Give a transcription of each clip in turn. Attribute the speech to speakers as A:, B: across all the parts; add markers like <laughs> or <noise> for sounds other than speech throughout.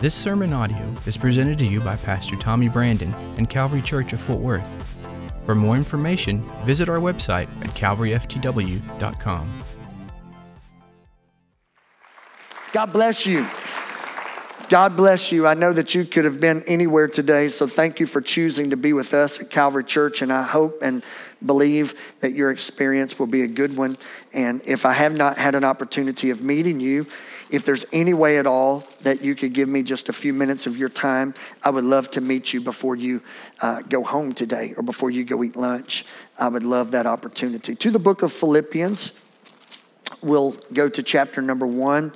A: This sermon audio is presented to you by Pastor Tommy Brandon and Calvary Church of Fort Worth. For more information, visit our website at calvaryftw.com.
B: God bless you. God bless you. I know that you could have been anywhere today, so thank you for choosing to be with us at Calvary Church, and I hope and believe that your experience will be a good one. And if I have not had an opportunity of meeting you, if there's any way at all that you could give me just a few minutes of your time, I would love to meet you before you uh, go home today or before you go eat lunch. I would love that opportunity. To the book of Philippians, we'll go to chapter number one.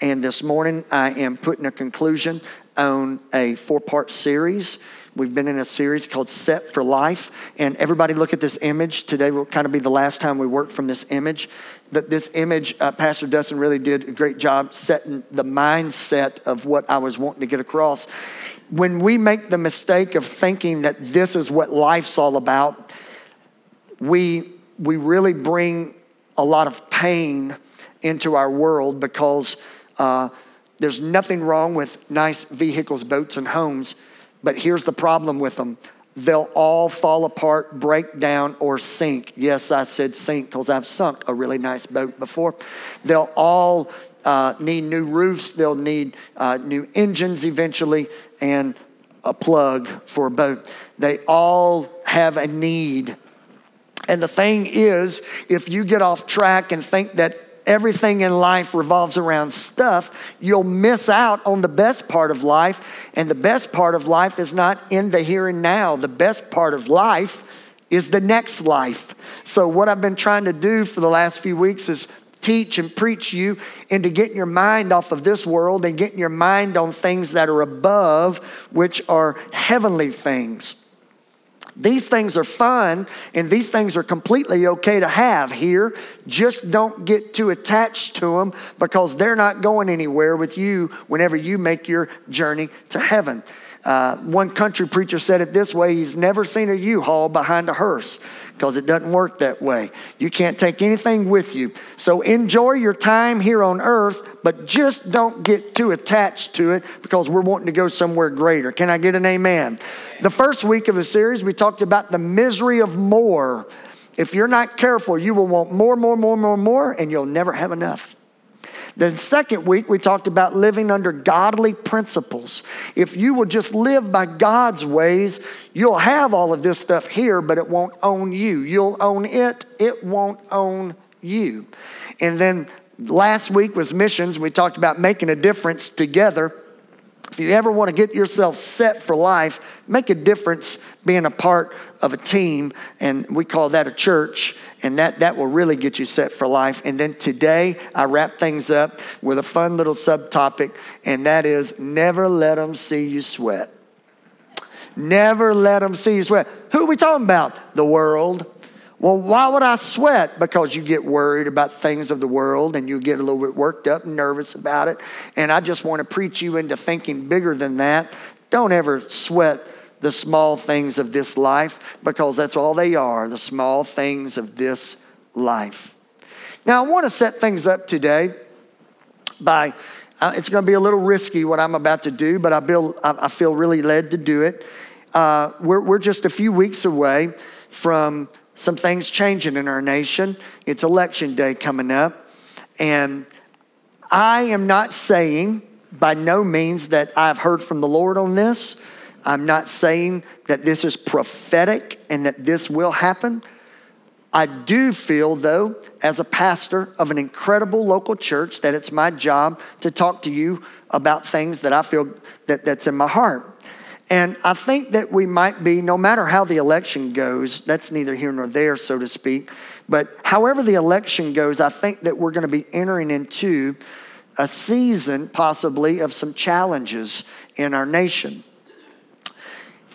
B: And this morning, I am putting a conclusion on a four part series. We've been in a series called Set for Life. And everybody, look at this image. Today will kind of be the last time we work from this image. That this image, uh, Pastor Dustin really did a great job setting the mindset of what I was wanting to get across. When we make the mistake of thinking that this is what life's all about, we, we really bring a lot of pain into our world because uh, there's nothing wrong with nice vehicles, boats, and homes, but here's the problem with them they'll all fall apart, break down, or sink. Yes, I said sink because I've sunk a really nice boat before. They'll all uh, need new roofs, they'll need uh, new engines eventually, and a plug for a boat. They all have a need. And the thing is, if you get off track and think that everything in life revolves around stuff, you'll miss out on the best part of life. And the best part of life is not in the here and now. The best part of life is the next life. So, what I've been trying to do for the last few weeks is teach and preach you into getting your mind off of this world and getting your mind on things that are above, which are heavenly things. These things are fun and these things are completely okay to have here. Just don't get too attached to them because they're not going anywhere with you whenever you make your journey to heaven. Uh, one country preacher said it this way he's never seen a U Haul behind a hearse because it doesn't work that way. You can't take anything with you. So enjoy your time here on earth, but just don't get too attached to it because we're wanting to go somewhere greater. Can I get an amen? The first week of the series, we talked about the misery of more. If you're not careful, you will want more, more, more, more, more, and you'll never have enough. The second week, we talked about living under godly principles. If you will just live by God's ways, you'll have all of this stuff here, but it won't own you. You'll own it, it won't own you. And then last week was missions. We talked about making a difference together. If you ever want to get yourself set for life, make a difference being a part of a team, and we call that a church, and that, that will really get you set for life. And then today, I wrap things up with a fun little subtopic, and that is never let them see you sweat. Never let them see you sweat. Who are we talking about? The world. Well, why would I sweat? Because you get worried about things of the world and you get a little bit worked up and nervous about it. And I just want to preach you into thinking bigger than that. Don't ever sweat the small things of this life because that's all they are the small things of this life. Now, I want to set things up today by, uh, it's going to be a little risky what I'm about to do, but I feel, I feel really led to do it. Uh, we're, we're just a few weeks away from some things changing in our nation. It's election day coming up. And I am not saying by no means that I've heard from the Lord on this. I'm not saying that this is prophetic and that this will happen. I do feel, though, as a pastor of an incredible local church, that it's my job to talk to you about things that I feel that, that's in my heart. And I think that we might be, no matter how the election goes, that's neither here nor there, so to speak, but however the election goes, I think that we're going to be entering into a season, possibly, of some challenges in our nation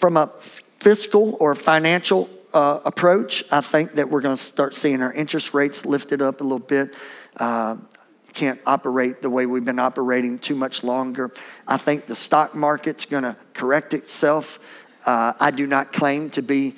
B: from a fiscal or financial uh, approach, I think that we're going to start seeing our interest rates lifted up a little bit. Uh, can't operate the way we've been operating too much longer. I think the stock market's going to correct itself. Uh, I do not claim to be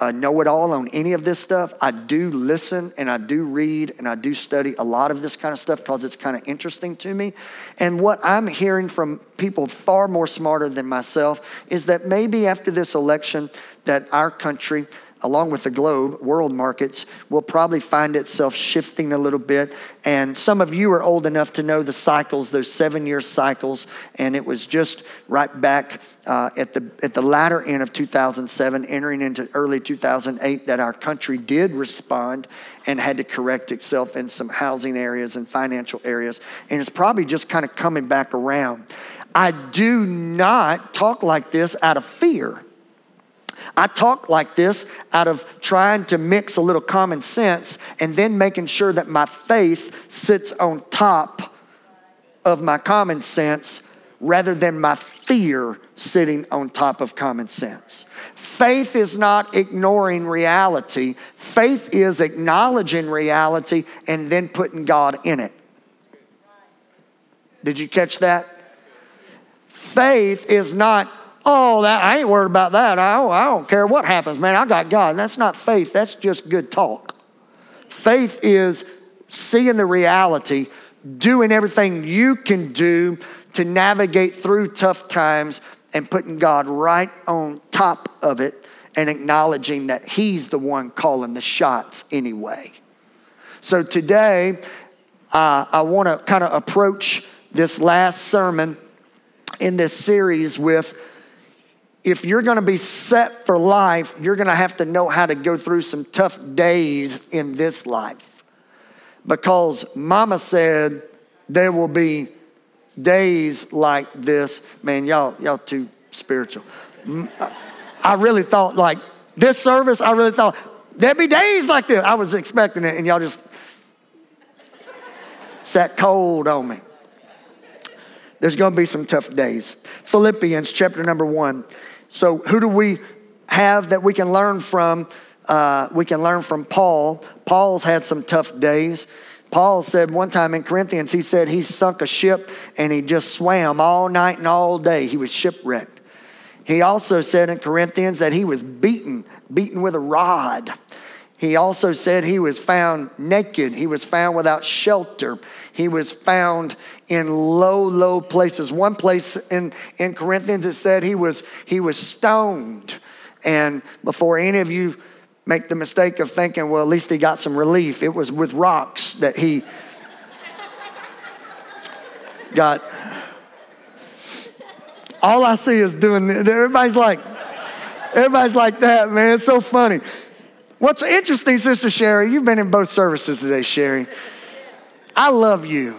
B: a know it all on any of this stuff. I do listen and I do read and I do study a lot of this kind of stuff because it's kind of interesting to me. And what I'm hearing from people far more smarter than myself is that maybe after this election, that our country along with the globe, world markets, will probably find itself shifting a little bit. And some of you are old enough to know the cycles, those seven year cycles. And it was just right back uh, at, the, at the latter end of 2007, entering into early 2008, that our country did respond and had to correct itself in some housing areas and financial areas. And it's probably just kind of coming back around. I do not talk like this out of fear. I talk like this out of trying to mix a little common sense and then making sure that my faith sits on top of my common sense rather than my fear sitting on top of common sense. Faith is not ignoring reality, faith is acknowledging reality and then putting God in it. Did you catch that? Faith is not Oh, that, I ain't worried about that. I don't, I don't care what happens, man. I got God. That's not faith, that's just good talk. Faith is seeing the reality, doing everything you can do to navigate through tough times, and putting God right on top of it and acknowledging that He's the one calling the shots anyway. So today, uh, I want to kind of approach this last sermon in this series with if you're going to be set for life, you're going to have to know how to go through some tough days in this life. Because mama said there will be days like this. Man, y'all, y'all too spiritual. I really thought like this service, I really thought there'd be days like this. I was expecting it, and y'all just sat cold on me. There's to be some tough days. Philippians chapter number one. So, who do we have that we can learn from? Uh, we can learn from Paul. Paul's had some tough days. Paul said one time in Corinthians, he said he sunk a ship and he just swam all night and all day. He was shipwrecked. He also said in Corinthians that he was beaten, beaten with a rod. He also said he was found naked. He was found without shelter. He was found in low, low places. One place in, in Corinthians it said he was, he was stoned. And before any of you make the mistake of thinking, well, at least he got some relief, it was with rocks that he got. All I see is doing, everybody's like, everybody's like that, man. It's so funny. What's interesting, Sister Sherry, you've been in both services today, Sherry. I love you.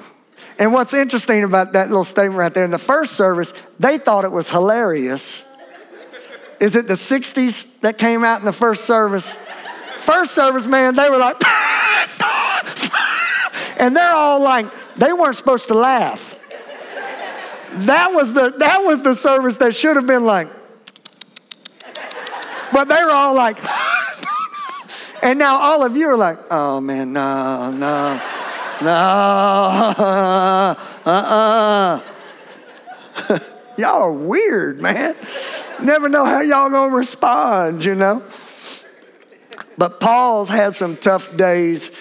B: And what's interesting about that little statement right there in the first service, they thought it was hilarious. Is it the 60s that came out in the first service? First service, man, they were like, and they're all like, they weren't supposed to laugh. That was the that was the service that should have been like, but they were all like, and now all of you are like, oh man, no, no, no, uh uh. <laughs> y'all are weird, man. Never know how y'all gonna respond, you know? But Paul's had some tough days,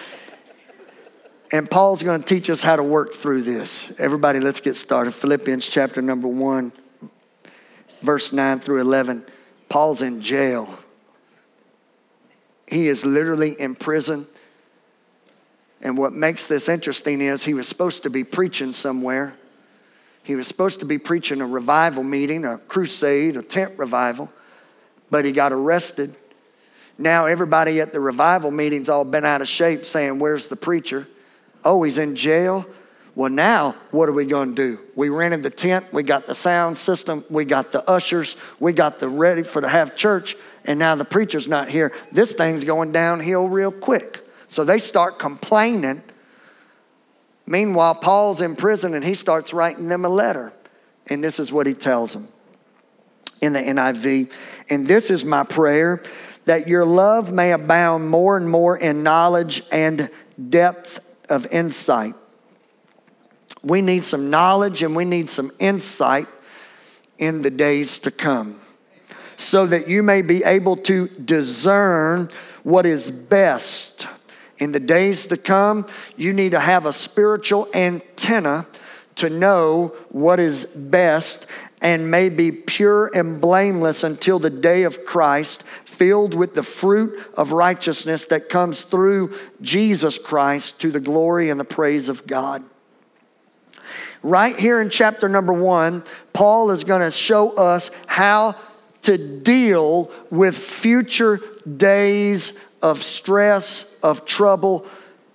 B: and Paul's gonna teach us how to work through this. Everybody, let's get started. Philippians chapter number one, verse 9 through 11. Paul's in jail. He is literally in prison. And what makes this interesting is he was supposed to be preaching somewhere. He was supposed to be preaching a revival meeting, a crusade, a tent revival, but he got arrested. Now everybody at the revival meeting's all bent out of shape saying, Where's the preacher? Oh, he's in jail. Well, now what are we going to do? We rented the tent, we got the sound system, we got the ushers, we got the ready for to have church and now the preacher's not here. This thing's going downhill real quick. So they start complaining. Meanwhile, Paul's in prison and he starts writing them a letter. And this is what he tells them in the NIV. And this is my prayer that your love may abound more and more in knowledge and depth of insight. We need some knowledge and we need some insight in the days to come so that you may be able to discern what is best. In the days to come, you need to have a spiritual antenna to know what is best and may be pure and blameless until the day of Christ, filled with the fruit of righteousness that comes through Jesus Christ to the glory and the praise of God. Right here in chapter number one, Paul is going to show us how to deal with future days of stress, of trouble,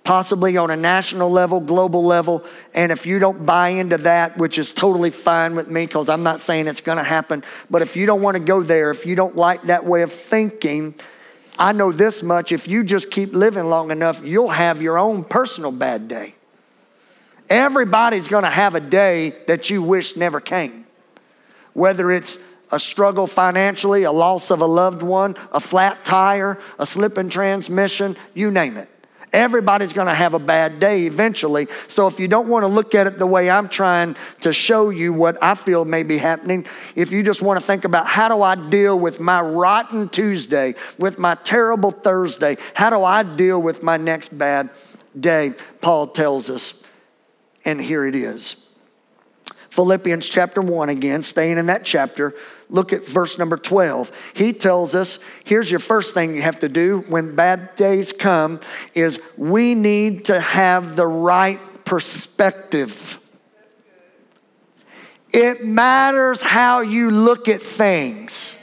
B: possibly on a national level, global level. And if you don't buy into that, which is totally fine with me, because I'm not saying it's going to happen, but if you don't want to go there, if you don't like that way of thinking, I know this much if you just keep living long enough, you'll have your own personal bad day. Everybody's going to have a day that you wish never came, whether it's a struggle financially, a loss of a loved one, a flat tire, a slipping transmission, you name it. Everybody's going to have a bad day eventually. So if you don't want to look at it the way I'm trying to show you what I feel may be happening, if you just want to think about how do I deal with my rotten Tuesday, with my terrible Thursday, how do I deal with my next bad day, Paul tells us. And here it is. Philippians chapter 1 again, staying in that chapter. Look at verse number 12. He tells us, here's your first thing you have to do when bad days come is we need to have the right perspective. It matters how you look at things.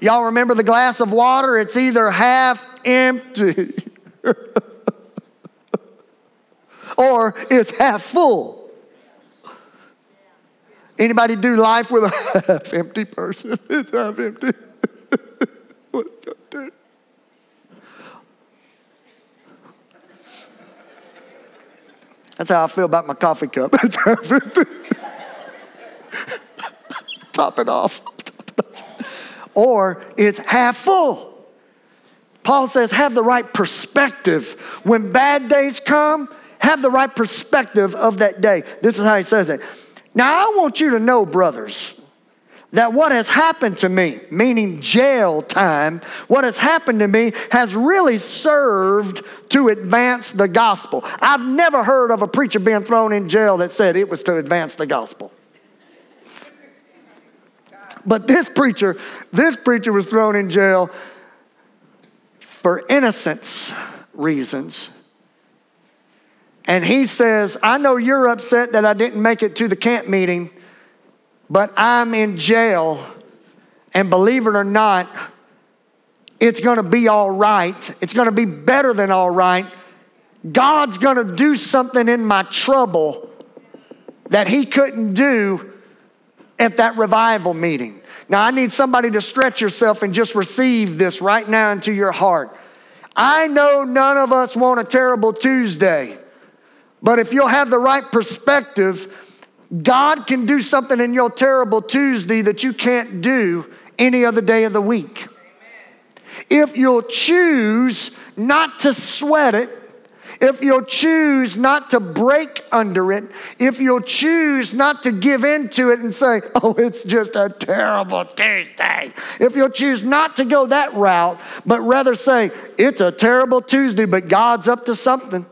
B: Y'all remember the glass of water? It's either half empty <laughs> or it's half full. Anybody do life with a half <laughs> empty person? <laughs> It's half empty. <laughs> That's how I feel about my coffee cup. It's half empty. Top it off. Or it's half full. Paul says, have the right perspective. When bad days come, have the right perspective of that day. This is how he says it. Now, I want you to know, brothers, that what has happened to me, meaning jail time, what has happened to me has really served to advance the gospel. I've never heard of a preacher being thrown in jail that said it was to advance the gospel. But this preacher, this preacher was thrown in jail for innocence reasons and he says, I know you're upset that I didn't make it to the camp meeting, but I'm in jail. And believe it or not, it's gonna be all right. It's gonna be better than all right. God's gonna do something in my trouble that He couldn't do at that revival meeting. Now, I need somebody to stretch yourself and just receive this right now into your heart. I know none of us want a terrible Tuesday. But if you'll have the right perspective, God can do something in your terrible Tuesday that you can't do any other day of the week. If you'll choose not to sweat it, if you'll choose not to break under it, if you'll choose not to give in to it and say, <laughs> oh, it's just a terrible Tuesday, if you'll choose not to go that route, but rather say, it's a terrible Tuesday, but God's up to something.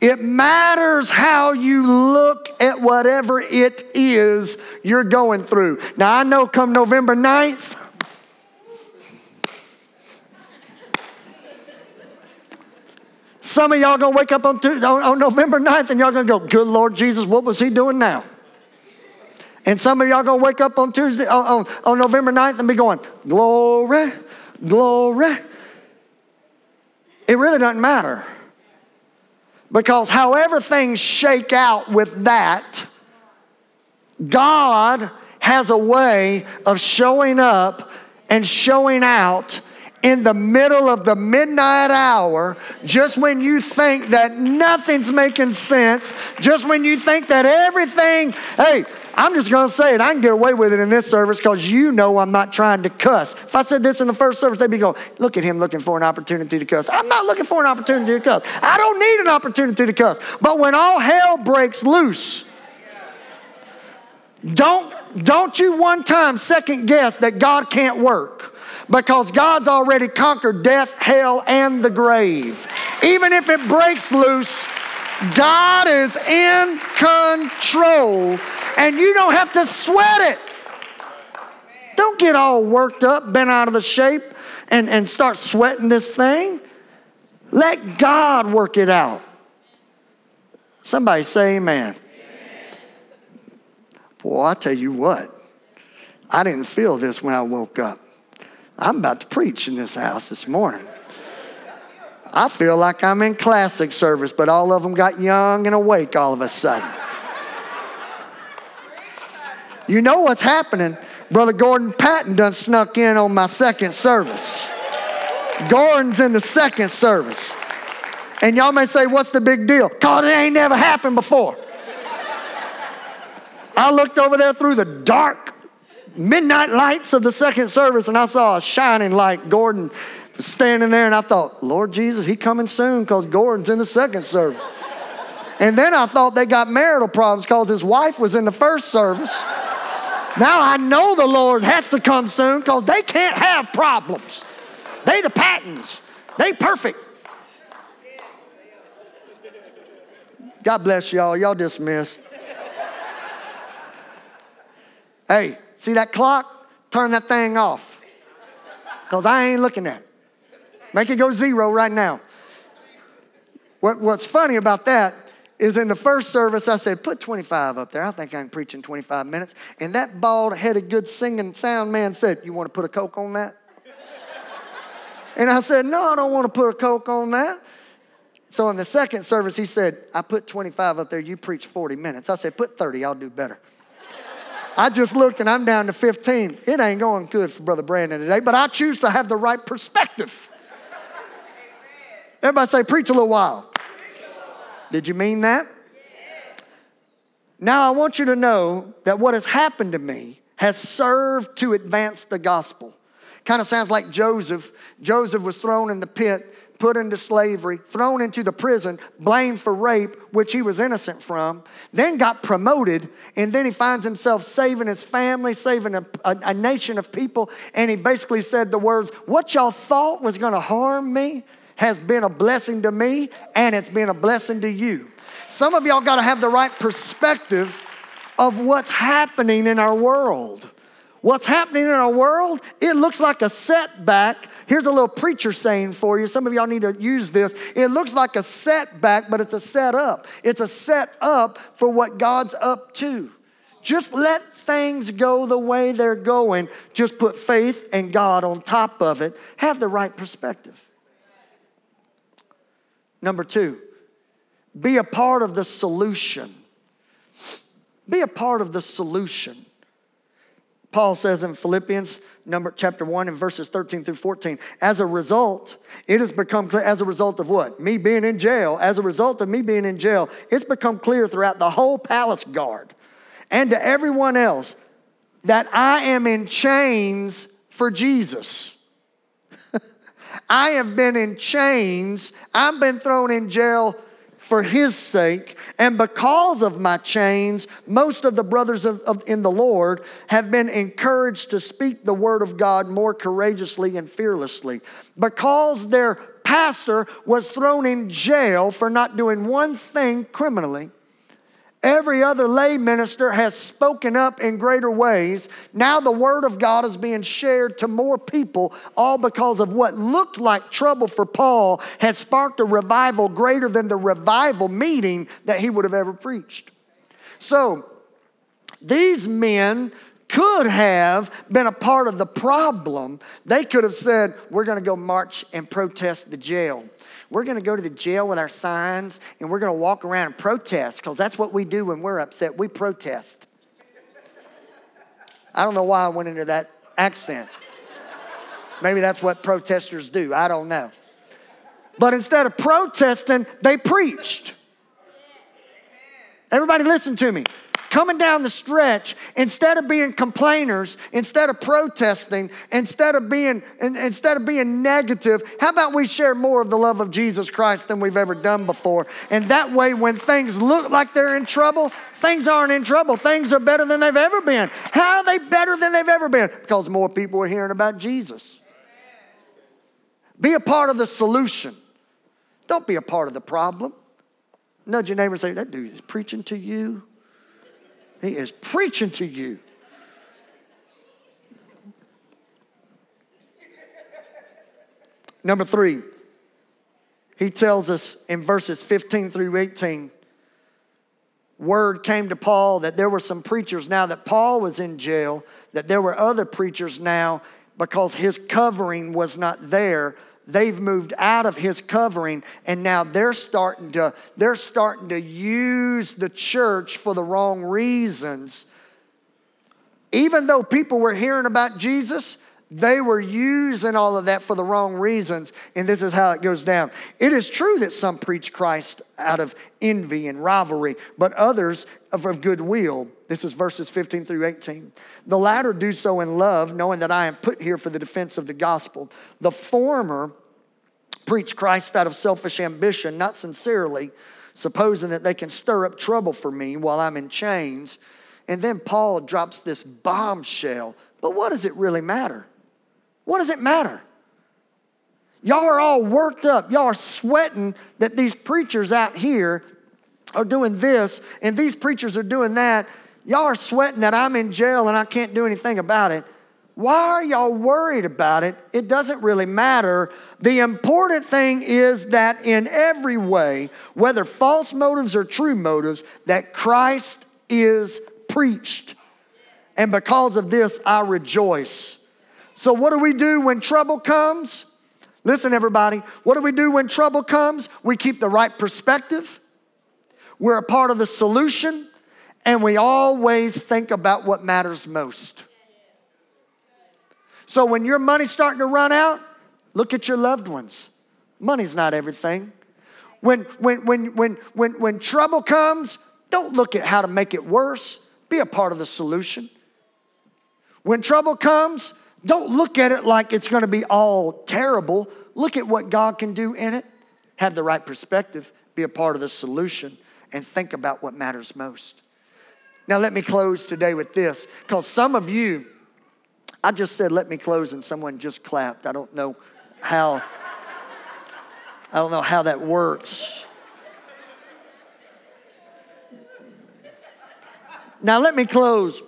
B: It matters how you look at whatever it is you're going through. Now, I know come November 9th, some of y'all gonna wake up on, on, on November 9th and y'all gonna go, Good Lord Jesus, what was he doing now? And some of y'all gonna wake up on Tuesday, on, on November 9th and be going, Glory, glory. It really doesn't matter. Because however things shake out with that, God has a way of showing up and showing out in the middle of the midnight hour, just when you think that nothing's making sense, just when you think that everything, hey, I'm just going to say it. I can get away with it in this service because you know I'm not trying to cuss. If I said this in the first service, they'd be going, look at him looking for an opportunity to cuss. I'm not looking for an opportunity to cuss. I don't need an opportunity to cuss. But when all hell breaks loose, Don't, don't you one time second guess that God can't work because God's already conquered death, hell, and the grave. Even if it breaks loose, God is in control and you don't have to sweat it. Don't get all worked up, bent out of the shape, and, and start sweating this thing. Let God work it out. Somebody say amen. Boy, I tell you what, I didn't feel this when I woke up. I'm about to preach in this house this morning. I feel like I'm in classic service, but all of them got young and awake all of a sudden. You know what's happening. Brother Gordon Patton done snuck in on my second service. Gordon's in the second service. And y'all may say, what's the big deal? Because it ain't never happened before. I looked over there through the dark midnight lights of the second service and I saw a shining light. Gordon standing there and I thought, Lord Jesus, he coming soon because Gordon's in the second service. And then I thought they got marital problems because his wife was in the first service. Now I know the Lord has to come soon because they can't have problems. They the Pattons. They perfect. God bless y'all. Y'all dismissed. Hey, see that clock? Turn that thing off. Because I ain't looking at it. Make it go zero right now. What, what's funny about that is in the first service, I said, put 25 up there. I think I can preach in 25 minutes. And that bald headed, good singing sound man said, You want to put a Coke on that? <laughs> and I said, No, I don't want to put a Coke on that. So in the second service, he said, I put 25 up there, you preach 40 minutes. I said, Put 30, I'll do better. I just looked and I'm down to 15. It ain't going good for Brother Brandon today, but I choose to have the right perspective. Everybody say, preach a little while. Did you mean that? Now I want you to know that what has happened to me has served to advance the gospel. Kind of sounds like Joseph. Joseph was thrown in the pit put into slavery, thrown into the prison, blamed for rape, which he was innocent from, then got promoted, and then he finds himself saving his family, saving a, a, a nation of people, and he basically said the words, What y'all thought was gonna harm me has been a blessing to me, and it's been a blessing to you. Some of y'all gotta have the right perspective of what's happening in our world. What's happening in our world, it looks like a setback. Here's a little preacher saying for you. Some of y'all need to use this. It looks like a setback, but it's a setup. It's a set up for what God's up to. Just let things go the way they're going. Just put faith and God on top of it. Have the right perspective. Number two, be a part of the solution. Be a part of the solution. Paul says in Philippians number chapter 1 and verses 13 through 14, as a result, it has become clear as a result of what? Me being in jail, as a result of me being in jail, it's become clear throughout the whole palace guard and to everyone else that I am in chains for Jesus. I have been in chains. I've been thrown in jail for his sake. And because of my chains, most of the brothers of, of, in the Lord have been encouraged to speak the word of God more courageously and fearlessly. Because their pastor was thrown in jail for not doing one thing criminally, Every other lay minister has spoken up in greater ways. Now the word of God is being shared to more people, all because of what looked like trouble for Paul has sparked a revival greater than the revival meeting that he would have ever preached. So these men could have been a part of the problem. They could have said, We're going to go march and protest the jail. We're going to go to the jail with our signs and we're going to walk around and protest because that's what we do when we're upset. We protest. I don't know why I went into that accent. Maybe that's what protesters do. I don't know. But instead of protesting, they preached. Everybody, listen to me. Coming down the stretch, instead of being complainers, instead of protesting, instead of being instead of being negative, how about we share more of the love of Jesus Christ than we've ever done before? And that way, when things look like they're in trouble, things aren't in trouble. Things are better than they've ever been. How are they better than they've ever been? Because more people are hearing about Jesus. Be a part of the solution. Don't be a part of the problem. Nudge your neighbor and say, That dude is preaching to you. He is preaching to you. Number three, he tells us in verses 15 through 18 word came to Paul that there were some preachers now that Paul was in jail, that there were other preachers now because his covering was not there they've moved out of his covering and now they're starting to they're starting to use the church for the wrong reasons. Even though people were hearing about jesus they were using all of that for the wrong reasons and this is how it goes down. It is true that some preach christ out of envy and rivalry but others of, of goodwill. This is verses 15 through 18 the latter do so in love knowing that i am put here for the defense of the gospel. The former preach Christ out of selfish ambition, not sincerely, supposing that they can stir up trouble for me while I'm in chains. And then Paul drops this bombshell. But what does it really matter? What does it matter? Y'all are all worked up. Y'all are sweating that these preachers out here are doing this and these preachers are doing that. Y'all are sweating that I'm in jail and I can't do anything about it. Why are y'all worried about it? It doesn't really matter. The important thing is that in every way, whether false motives or true motives, that Christ is preached. And because of this, I rejoice. So, what do we do when trouble comes? Listen, everybody, what do we do when trouble comes? We keep the right perspective, we're a part of the solution, and we always think about what matters most. So when your money's starting to run out, look at your loved ones. Money's not everything. When, when, when, when, when, when trouble comes, don't look at how to make it worse. Be a part of the solution. When trouble comes, don't look at it like it's going to be all terrible. Look at what God can do in it. Have the right perspective, be a part of the solution, and think about what matters most. Now, let me close today with this because some of you, I just said, let me close, and someone just clapped. I don't know how. I don't know how that works. Now, let me close.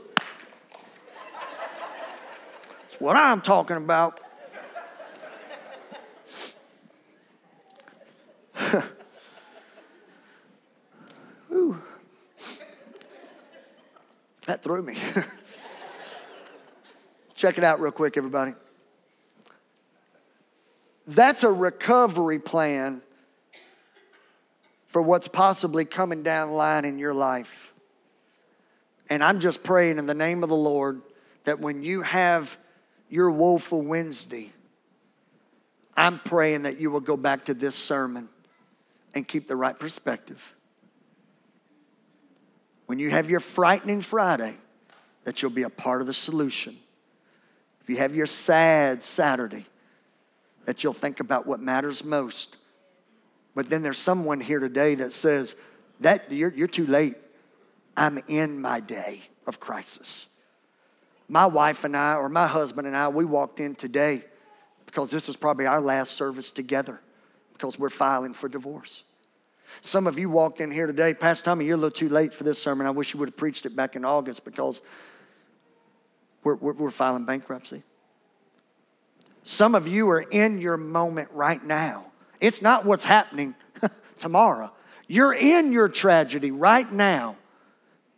B: That's what I'm talking about. <laughs> that threw me. <laughs> Check it out real quick, everybody. That's a recovery plan for what's possibly coming down the line in your life. And I'm just praying in the name of the Lord that when you have your woeful Wednesday, I'm praying that you will go back to this sermon and keep the right perspective. When you have your frightening Friday, that you'll be a part of the solution you have your sad Saturday, that you'll think about what matters most. But then there's someone here today that says, that you're, you're too late. I'm in my day of crisis. My wife and I, or my husband and I, we walked in today because this is probably our last service together because we're filing for divorce. Some of you walked in here today, Pastor Tommy, you're a little too late for this sermon. I wish you would have preached it back in August because we're, we're, we're filing bankruptcy. Some of you are in your moment right now. It's not what's happening <laughs> tomorrow. You're in your tragedy right now.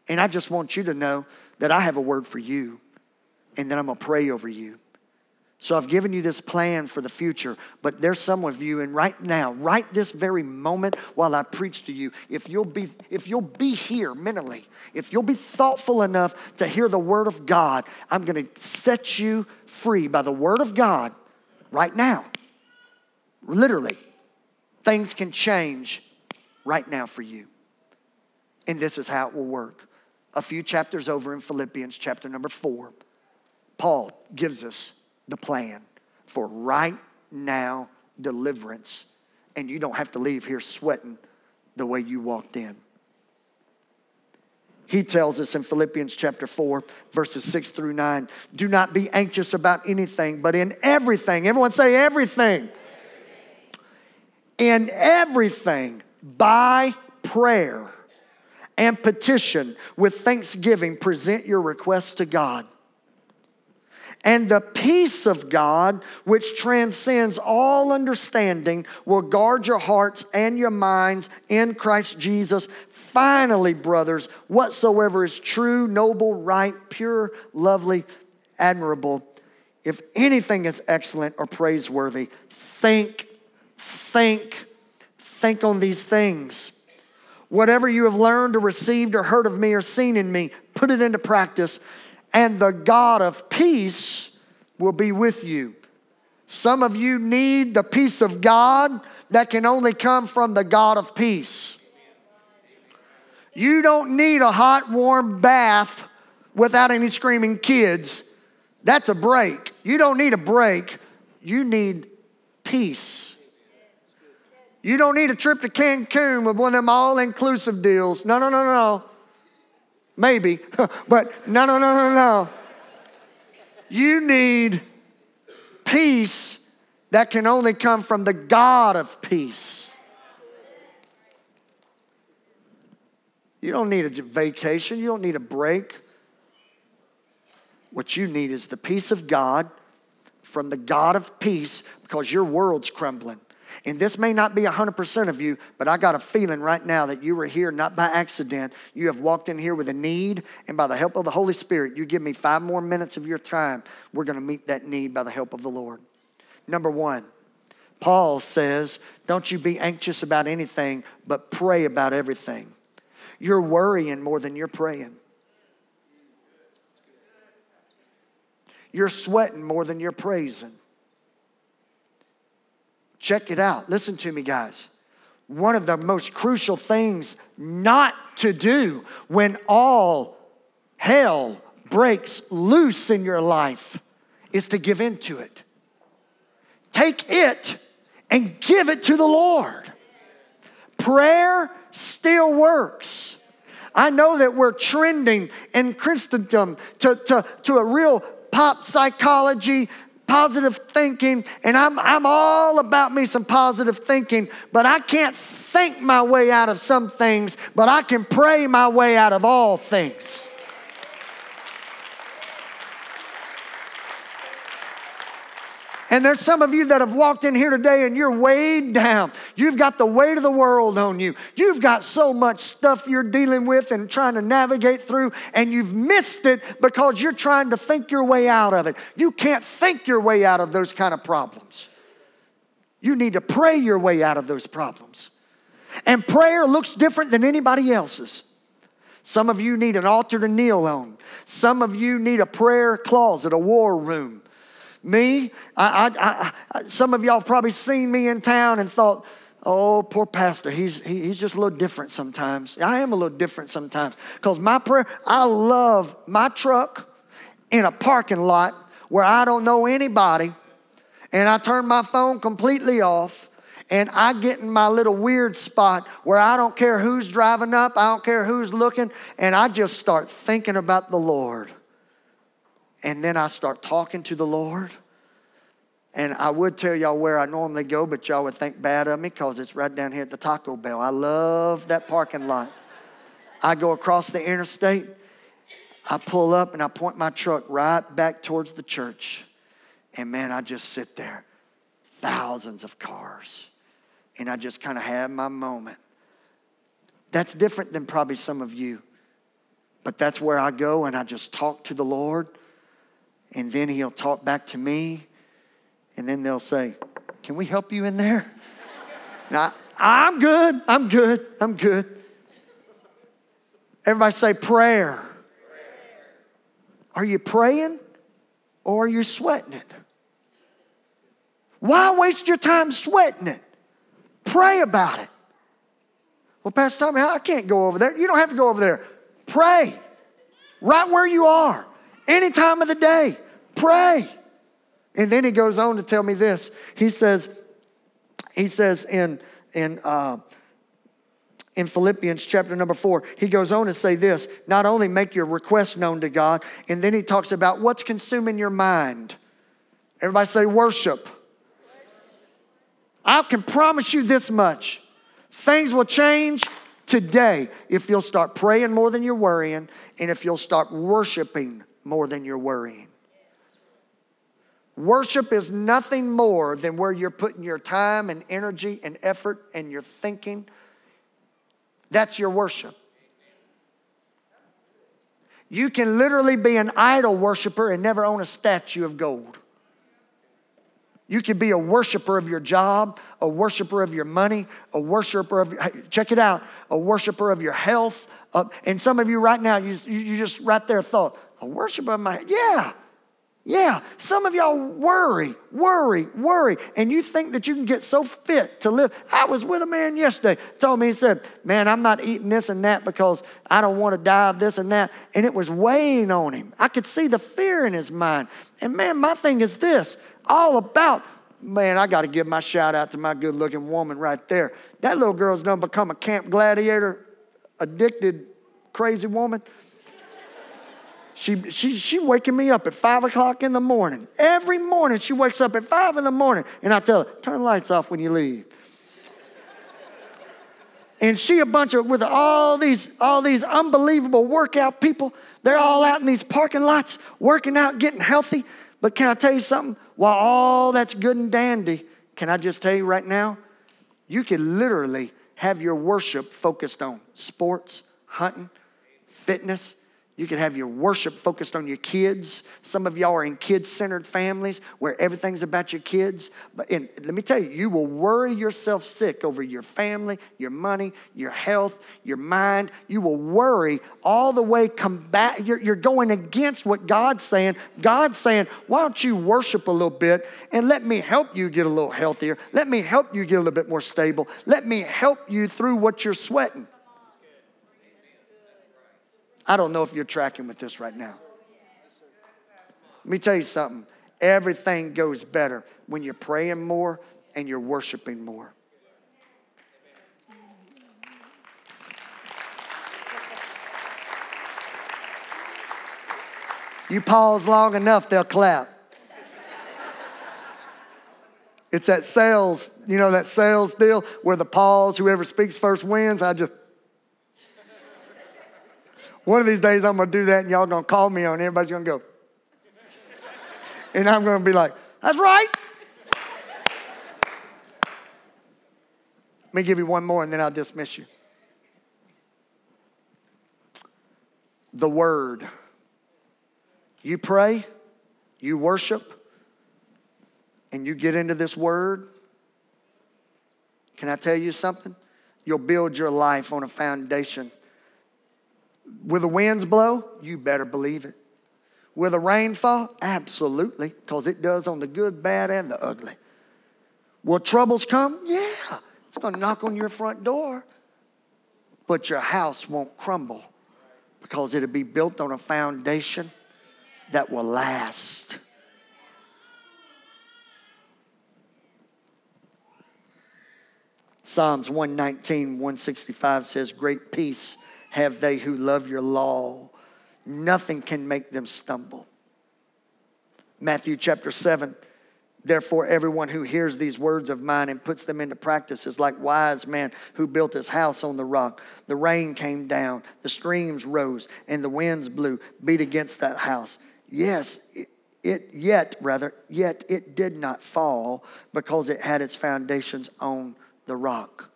B: And I just want you to know that I have a word for you and that I'm going to pray over you. So I've given you this plan for the future, but there's some of you, and right now, right this very moment while I preach to you, if you'll be if you'll be here mentally, if you'll be thoughtful enough to hear the word of God, I'm gonna set you free by the word of God right now. Literally. Things can change right now for you. And this is how it will work. a few chapters over in Philippians, chapter number four, Paul gives us the plan for right now deliverance, and you don't have to leave here sweating the way you walked in. He tells us in Philippians chapter 4, verses 6 through 9 do not be anxious about anything, but in everything, everyone say everything. In everything, by prayer and petition with thanksgiving, present your requests to God. And the peace of God, which transcends all understanding, will guard your hearts and your minds in Christ Jesus. Finally, brothers, whatsoever is true, noble, right, pure, lovely, admirable, if anything is excellent or praiseworthy, think, think, think on these things. Whatever you have learned or received or heard of me or seen in me, put it into practice and the God of peace will be with you. Some of you need the peace of God that can only come from the God of peace. You don't need a hot, warm bath without any screaming kids. That's a break. You don't need a break, you need peace. You don't need a trip to Cancun with one of them all inclusive deals. No, no, no, no. Maybe, <laughs> but no, no, no, no, no. You need peace that can only come from the God of peace. You don't need a vacation, you don't need a break. What you need is the peace of God from the God of peace because your world's crumbling. And this may not be 100% of you, but I got a feeling right now that you were here not by accident. You have walked in here with a need, and by the help of the Holy Spirit, you give me five more minutes of your time. We're going to meet that need by the help of the Lord. Number one, Paul says, Don't you be anxious about anything, but pray about everything. You're worrying more than you're praying. You're sweating more than you're praising. Check it out. Listen to me, guys. One of the most crucial things not to do when all hell breaks loose in your life is to give in to it. Take it and give it to the Lord. Prayer still works. I know that we're trending in Christendom to, to, to a real pop psychology positive thinking, and I'm, I'm all about me some positive thinking, but I can't think my way out of some things, but I can pray my way out of all things. And there's some of you that have walked in here today and you're weighed down. You've got the weight of the world on you. You've got so much stuff you're dealing with and trying to navigate through, and you've missed it because you're trying to think your way out of it. You can't think your way out of those kind of problems. You need to pray your way out of those problems. And prayer looks different than anybody else's. Some of you need an altar to kneel on. Some of you need a prayer closet, a war room. Me, I, I, I, some of y'all probably seen me in town and thought, oh, poor pastor, he's, he, he's just a little different sometimes. I am a little different sometimes because my prayer, I love my truck in a parking lot where I don't know anybody and I turn my phone completely off and I get in my little weird spot where I don't care who's driving up, I don't care who's looking, and I just start thinking about the Lord and then I start talking to the Lord. And I would tell y'all where I normally go, but y'all would think bad of me because it's right down here at the Taco Bell. I love that parking lot. I go across the interstate, I pull up, and I point my truck right back towards the church. And man, I just sit there. Thousands of cars. And I just kind of have my moment. That's different than probably some of you. But that's where I go and I just talk to the Lord and then he'll talk back to me, and then they'll say, Can we help you in there? now, I'm good, I'm good, I'm good. Everybody say prayer. prayer. Are you praying or are you sweating it? Why waste your time sweating it? Pray about it. Well, Pastor Tommy, I can't go over there. You don't have to go over there. Pray. right where you are, any time of the day. Pray. And then he goes on to tell me this. He says, he says in, in, uh, in Philippians chapter number four, he goes on to say this not only make your request known to God, and then he talks about what's consuming your mind. Everybody say worship. I can promise you this much things will change today if you'll start praying more than you're worrying, and if you'll start worshiping more than you're worrying. Worship is nothing more than where you're putting your time and energy and effort and your thinking. That's your worship. You can literally be an idol worshiper and never own a statue of gold. You can be a worshiper of your job, a worshiper of your money, a worshiper of, check it out, a worshiper of your health. Uh, and some of you right now, you, you just right there thought, a worshiper of my, yeah, yeah, some of y'all worry, worry, worry, and you think that you can get so fit to live. I was with a man yesterday, told me, he said, Man, I'm not eating this and that because I don't want to die of this and that. And it was weighing on him. I could see the fear in his mind. And man, my thing is this all about, man, I got to give my shout out to my good looking woman right there. That little girl's done become a camp gladiator, addicted, crazy woman. She, she, she waking me up at five o'clock in the morning. Every morning she wakes up at five in the morning and I tell her, turn the lights off when you leave. and she a bunch of with all these all these unbelievable workout people. They're all out in these parking lots working out, getting healthy. But can I tell you something? While all that's good and dandy, can I just tell you right now? You can literally have your worship focused on sports, hunting, fitness, you can have your worship focused on your kids. Some of y'all are in kid centered families where everything's about your kids. But in, let me tell you, you will worry yourself sick over your family, your money, your health, your mind. You will worry all the way combat. You're, you're going against what God's saying. God's saying, why don't you worship a little bit and let me help you get a little healthier? Let me help you get a little bit more stable. Let me help you through what you're sweating. I don't know if you're tracking with this right now. Let me tell you something. Everything goes better when you're praying more and you're worshiping more. You pause long enough, they'll clap. It's that sales, you know, that sales deal where the pause, whoever speaks first wins. I just, one of these days I'm gonna do that and y'all gonna call me on it. Everybody's gonna go. and I'm gonna be like, that's right. Let me give you one more and then I'll dismiss you. The Word. You pray, you worship, and you get into this Word. Can I tell you something? You'll build your life on a foundation Will the winds blow? You better believe it. Will the rain fall? Absolutely, because it does on the good, bad, and the ugly. Will troubles come? Yeah, it's going to knock on your front door, but your house won't crumble because it'll be built on a foundation that will last. Psalms 119, 165 says, Great peace have they who love your law. Nothing can make them stumble. Matthew chapter 7. Therefore, everyone who hears these words of mine and puts them into practice is like wise man who built his house on the rock. The rain came down, the streams rose, and the winds blew, beat against that house. Yes, it, it yet rather yet it did not fall because it had its foundations on the rock.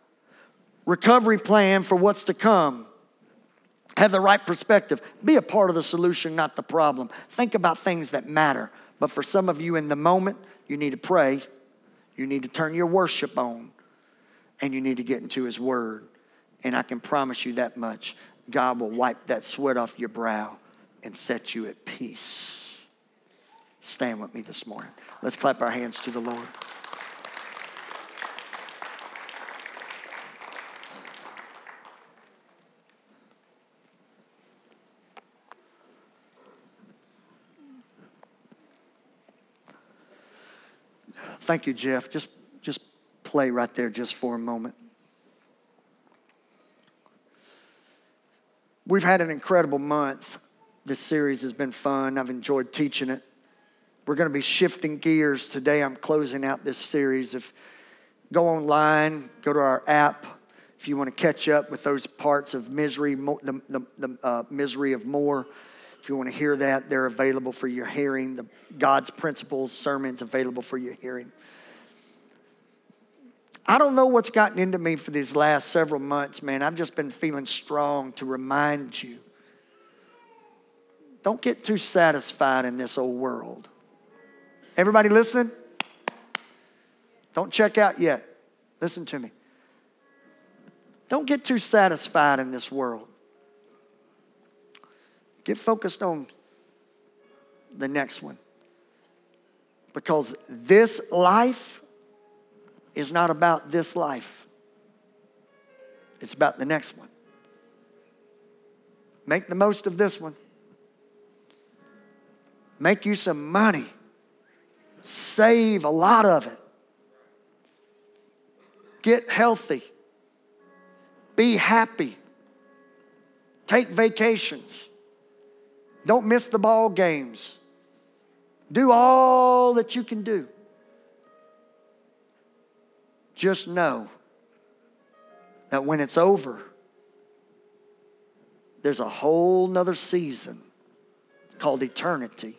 B: Recovery plan for what's to come have the right perspective. Be a part of the solution, not the problem. Think about things that matter. But for some of you in the moment, you need to pray, you need to turn your worship on, and you need to get into His Word. And I can promise you that much God will wipe that sweat off your brow and set you at peace. Stand with me this morning. Let's clap our hands to the Lord. Thank you, Jeff. Just, just play right there just for a moment. We've had an incredible month. This series has been fun. I've enjoyed teaching it. We're going to be shifting gears today. I'm closing out this series. If go online, go to our app. If you want to catch up with those parts of misery, the, the, the uh, misery of more, if you want to hear that, they're available for your hearing. The God's principles sermons available for your hearing. I don't know what's gotten into me for these last several months, man. I've just been feeling strong to remind you. Don't get too satisfied in this old world. Everybody listening? Don't check out yet. Listen to me. Don't get too satisfied in this world. Get focused on the next one. Because this life is not about this life, it's about the next one. Make the most of this one. Make you some money. Save a lot of it. Get healthy. Be happy. Take vacations. Don't miss the ball games. Do all that you can do. Just know that when it's over, there's a whole nother season called eternity.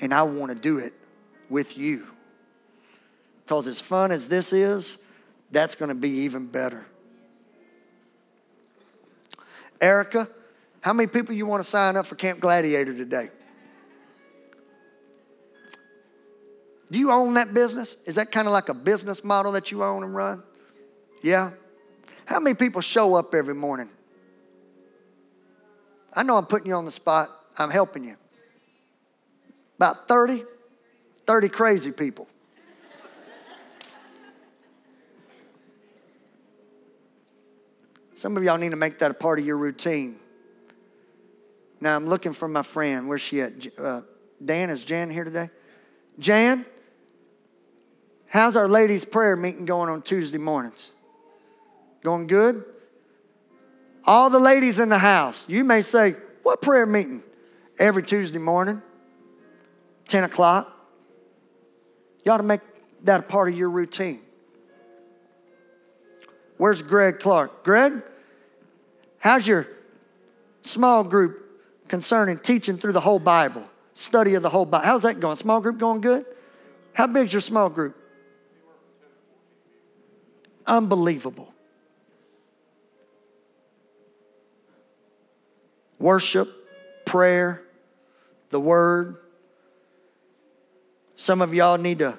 B: And I want to do it with you. Because as fun as this is, that's going to be even better. Erica, how many people you want to sign up for Camp Gladiator today? Do you own that business? Is that kind of like a business model that you own and run? Yeah? How many people show up every morning? I know I'm putting you on the spot. I'm helping you. About 30? 30 crazy people. Some of y'all need to make that a part of your routine. Now I'm looking for my friend. Where's she at? Uh, Dan, is Jan here today? Jan, how's our ladies' prayer meeting going on Tuesday mornings? Going good? All the ladies in the house, you may say, What prayer meeting? Every Tuesday morning, 10 o'clock. You ought to make that a part of your routine. Where's Greg Clark? Greg, how's your small group concerning teaching through the whole Bible, study of the whole Bible? How's that going? Small group going good? How big's your small group? Unbelievable. Worship, prayer, the word. Some of y'all need to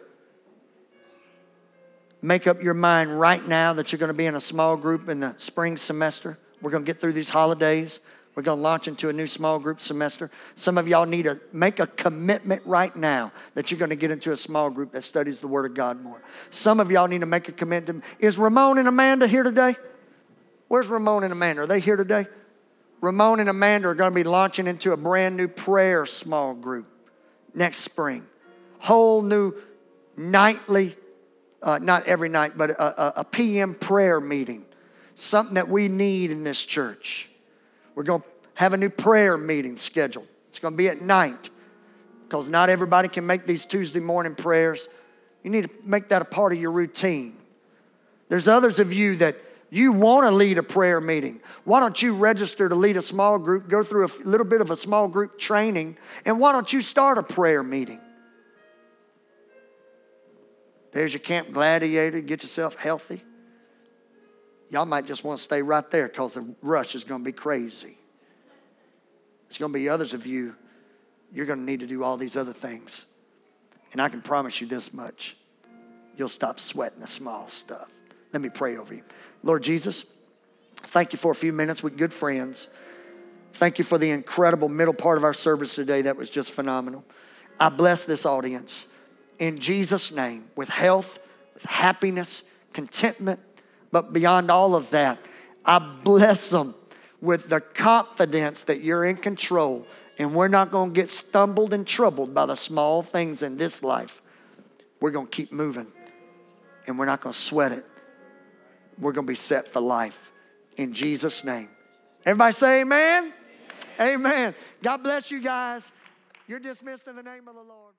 B: make up your mind right now that you're going to be in a small group in the spring semester. We're going to get through these holidays. We're going to launch into a new small group semester. Some of y'all need to make a commitment right now that you're going to get into a small group that studies the Word of God more. Some of y'all need to make a commitment. Is Ramon and Amanda here today? Where's Ramon and Amanda? Are they here today? Ramon and Amanda are going to be launching into a brand new prayer small group next spring. Whole new nightly uh, not every night, but a, a, a PM prayer meeting, something that we need in this church. We're going to have a new prayer meeting scheduled. It's going to be at night because not everybody can make these Tuesday morning prayers. You need to make that a part of your routine. There's others of you that you want to lead a prayer meeting. Why don't you register to lead a small group, go through a little bit of a small group training, and why don't you start a prayer meeting? There's your Camp Gladiator. Get yourself healthy. Y'all might just want to stay right there because the rush is going to be crazy. There's going to be others of you, you're going to need to do all these other things. And I can promise you this much you'll stop sweating the small stuff. Let me pray over you. Lord Jesus, thank you for a few minutes with good friends. Thank you for the incredible middle part of our service today. That was just phenomenal. I bless this audience in Jesus' name with health, with happiness, contentment. But beyond all of that, I bless them with the confidence that you're in control and we're not going to get stumbled and troubled by the small things in this life. we're going to keep moving and we're not going to sweat it. We're going to be set for life in Jesus' name. Everybody say amen. Amen. God bless you guys. You're dismissed in the name of the Lord.